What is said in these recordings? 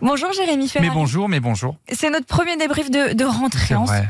Bonjour Jérémy Ferrari. Mais bonjour, mais bonjour. C'est notre premier débrief de, de rentrée ensemble.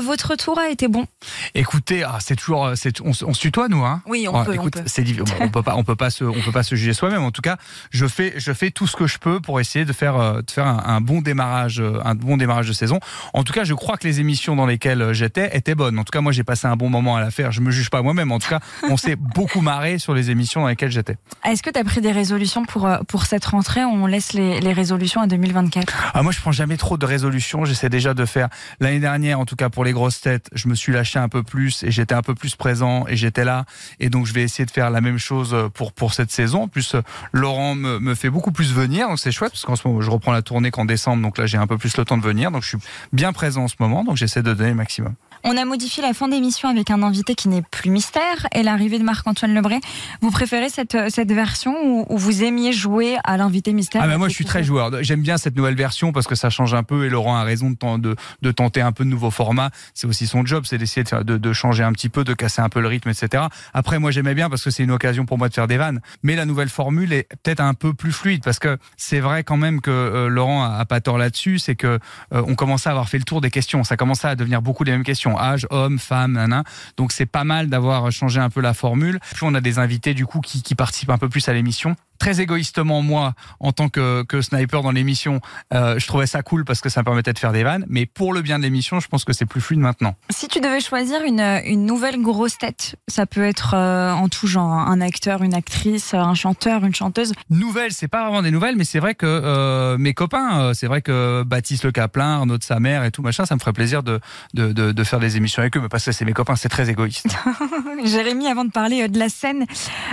Votre tour a été bon. Écoutez, ah, c'est toujours, euh, on, on se tutoie nous, hein? Oui, on Ah, peut. on écoute, peut. c'est on peut pas, on peut pas se, on peut pas se juger soi-même. En tout cas, je fais, je fais tout ce que je peux pour essayer de faire, euh, de faire un, un bon démarrage, euh, un bon démarrage de saison. En tout cas, je crois que les émissions dans lesquelles j'étais étaient bonnes. En tout cas, moi, j'ai passé un bon moment à la faire. Je me juge pas moi-même. En tout cas, on s'est beaucoup marré sur les émissions dans lesquelles j'étais. Est-ce que tu as pris des résolutions pour, pour cette rentrée? On laisse les, les résolutions à 2024. Ah, moi, je prends jamais trop de résolutions. J'essaie déjà de faire. L'année dernière, en tout cas pour les grosses têtes, je me suis lâché un peu plus et j'étais un peu plus présent et j'étais là. Et donc, je vais essayer de faire la même chose pour pour cette saison. En plus, euh, Laurent me, me fait beaucoup plus venir, donc c'est chouette parce qu'en ce moment, je reprends la tournée qu'en décembre, donc là, j'ai un peu plus le temps de venir. Donc, je suis bien présent en ce moment, donc j'essaie de donner le maximum. On a modifié la fin d'émission avec un invité qui n'est plus mystère et l'arrivée de Marc-Antoine Lebré. Vous préférez cette, euh, cette version ou, ou vous aimiez jouer à l'invité mystère Ah moi je suis très joueur. J'aime bien cette nouvelle version parce que ça change un peu et Laurent a raison de, de, de tenter un peu de nouveaux formats. C'est aussi son job, c'est d'essayer de, de, de changer un petit peu, de casser un peu le rythme, etc. Après moi j'aimais bien parce que c'est une occasion pour moi de faire des vannes. Mais la nouvelle formule est peut-être un peu plus fluide parce que c'est vrai quand même que euh, Laurent a, a pas tort là-dessus, c'est que euh, on commençait à avoir fait le tour des questions. Ça commençait à devenir beaucoup les mêmes questions. Âge, homme, femme, nanan. Donc c'est pas mal d'avoir changé un peu la formule. Puis on a des invités du coup qui participent un peu plus à l'émission. Très égoïstement, moi, en tant que, que sniper dans l'émission, euh, je trouvais ça cool parce que ça me permettait de faire des vannes. Mais pour le bien de l'émission, je pense que c'est plus fluide maintenant. Si tu devais choisir une, une nouvelle grosse tête, ça peut être euh, en tout genre, un acteur, une actrice, un chanteur, une chanteuse. Nouvelles, c'est pas vraiment des nouvelles, mais c'est vrai que euh, mes copains, c'est vrai que Baptiste Le Caplin, Arnaud de sa mère et tout machin, ça me ferait plaisir de, de, de, de faire des émissions avec eux, mais parce que c'est mes copains, c'est très égoïste. Jérémy, avant de parler de la scène,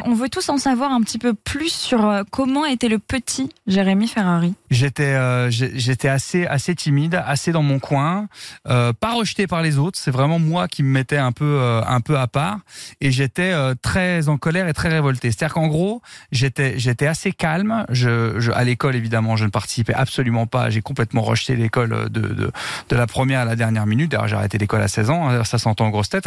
on veut tous en savoir un petit peu plus sur euh, comment était le petit Jérémy Ferrari? J'étais euh, j'étais assez assez timide, assez dans mon coin, euh, pas rejeté par les autres. C'est vraiment moi qui me mettais un peu un peu à part et j'étais très en colère et très révolté. C'est-à-dire qu'en gros, j'étais j'étais assez calme. À l'école évidemment, je ne participais absolument pas. J'ai complètement rejeté l'école de, de de la première à la dernière minute. D'ailleurs, j'ai arrêté l'école à 16 ans. hein, Ça s'entend en grosse tête.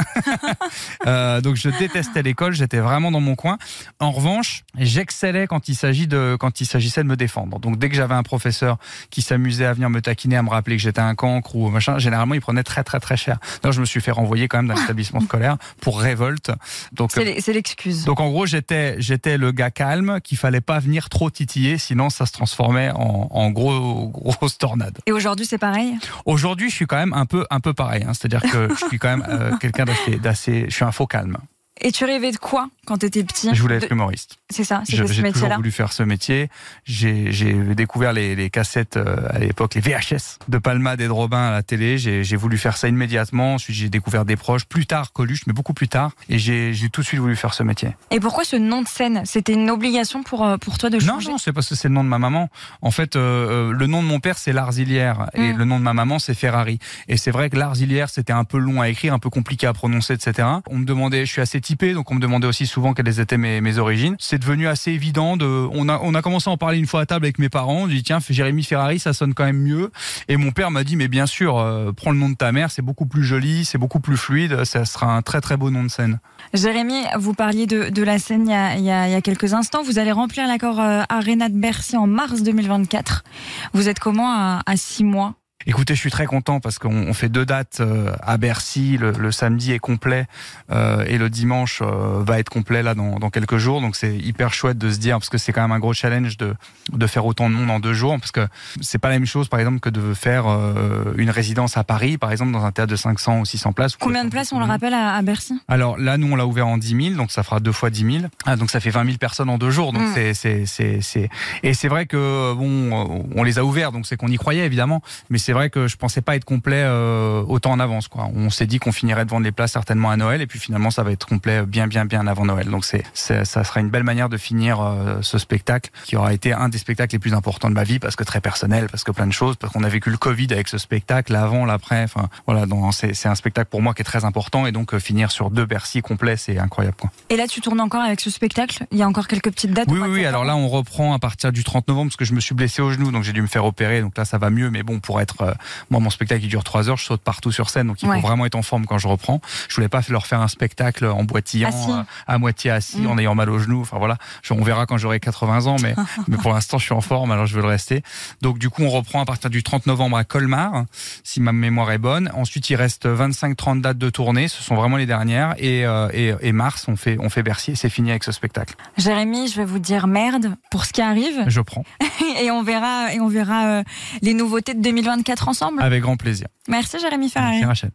Donc je détestais l'école. J'étais vraiment dans mon coin. En revanche, j'excellais quand il s'agit de quand il s'agissait de me défendre. Donc dès que j'avais un professeur qui s'amusait à venir me taquiner, à me rappeler que j'étais un cancre ou machin, généralement il prenait très très très cher. D'ailleurs, je me suis fait renvoyer quand même d'un établissement scolaire pour révolte. Donc C'est l'e- c'est l'excuse. donc en gros, j'étais j'étais le gars calme qu'il fallait pas venir trop titiller, sinon ça se transformait en, en gros grosse tornade. Et aujourd'hui, c'est pareil? Aujourd'hui, je suis quand même un peu un peu pareil, hein. c'est-à-dire que je suis quand même euh, quelqu'un d'assez d'assez, je suis un faux calme. Et tu rêvais de quoi quand tu étais petit Je voulais De- être humoriste. C'est ça, c'était ce j'ai toujours métier-là. voulu faire ce métier. J'ai découvert les, les cassettes euh, à l'époque, les VHS de Palma et de Robin à la télé. J'ai voulu faire ça immédiatement. Ensuite, j'ai découvert des proches. Plus tard, Coluche, mais beaucoup plus tard. Et j'ai tout de suite voulu faire ce métier. Et pourquoi ce nom de scène? C'était une obligation pour, euh, pour toi de Non, changer? non, c'est parce que c'est le nom de ma maman. En fait, euh, euh, le nom de mon père, c'est Larzilière. Et Mm. le nom de ma maman, c'est Ferrari. Et c'est vrai que Larzilière, c'était un peu long à écrire, un peu compliqué à prononcer, etc. On me demandait, je suis assez donc on me demandait aussi souvent quelles étaient mes, origines. C'est devenu assez évident. De, on, a, commencé à en parler une fois à table avec mes parents. J'ai dit, tiens, Jérémy Ferrari, ça sonne quand même mieux. Et mon père m'a dit, mais bien sûr, euh, prends le nom de ta mère, c'est beaucoup plus joli, c'est beaucoup plus fluide, ça sera un très très beau nom de scène. Jérémy, vous parliez de, la scène il y, a, il y a- quelques instants. Vous allez remplir l'accord euh, Arena de Bercy en mars 2024. Vous êtes comment à six mois? Écoutez, je suis très content parce qu'on on fait deux dates euh, à Bercy. Le, le samedi est complet euh, et le dimanche euh, va être complet là dans, dans quelques jours. Donc c'est hyper chouette de se dire parce que c'est quand même un gros challenge de, de faire autant de monde en deux jours parce que c'est pas la même chose par exemple que de faire euh, une résidence à Paris par exemple dans un théâtre de 500 ou 600 places. Combien de places on le rappelle à, à Bercy? Alors là, nous, on l'a ouvert en 10 000, donc ça fera deux fois 10 000. Ah, donc ça fait 20 000 personnes en deux jours. Donc Mm. c'est, c'est, et c'est vrai que bon, on les a ouverts, donc c'est qu'on y croyait évidemment. Mais c'est c'est vrai que je pensais pas être complet euh, autant en avance. Quoi. On s'est dit qu'on finirait de vendre les places certainement à Noël, et puis finalement ça va être complet bien, bien, bien avant Noël. Donc c'est, ça sera une belle manière de finir euh, ce spectacle qui aura été un des spectacles les plus importants de ma vie parce que très personnel, parce que plein de choses, parce qu'on a vécu le Covid avec ce spectacle, l'avant, l'après. Enfin voilà, donc c'est, c'est un spectacle pour moi qui est très important, et donc euh, finir sur deux Bercy complets, c'est incroyable. Quoi. Et là, tu tournes encore avec ce spectacle? Il y a encore quelques petites dates Oui, oui, oui. Alors là, on reprend à partir du 30 novembre parce que je me suis blessé au genou, donc j'ai dû me faire opérer. Donc là, ça va mieux, mais bon, pour être euh, moi, mon spectacle il dure trois heures, je saute partout sur scène, donc il faut vraiment être en forme quand je reprends. Je voulais pas leur faire un spectacle en boitillant, euh, à moitié assis, mm. en ayant mal au genou. Enfin voilà, on verra quand j'aurai 80 ans, mais mais pour l'instant, je suis en forme, alors je veux le rester. Donc du coup, on reprend à partir du 30 novembre à Colmar, si ma mémoire est bonne. Ensuite, il reste 25-30 dates de tournée, ce sont vraiment les dernières, et, euh, et, et mars, on fait on fait Bercy, c'est fini avec ce spectacle. Jérémy, je vais vous dire merde pour ce qui arrive. Je prends. et on verra et on verra euh, les nouveautés de 2024 ensemble. Avec grand plaisir. Merci Jérémy Ferrari. Merci Rachel.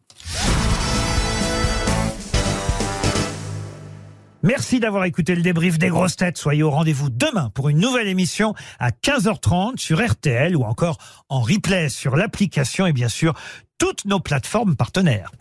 Merci d'avoir écouté le débrief des grosses têtes. Soyez au rendez-vous demain pour une nouvelle émission à 15h30 sur RTL ou encore en replay sur l'application et bien sûr toutes nos plateformes partenaires.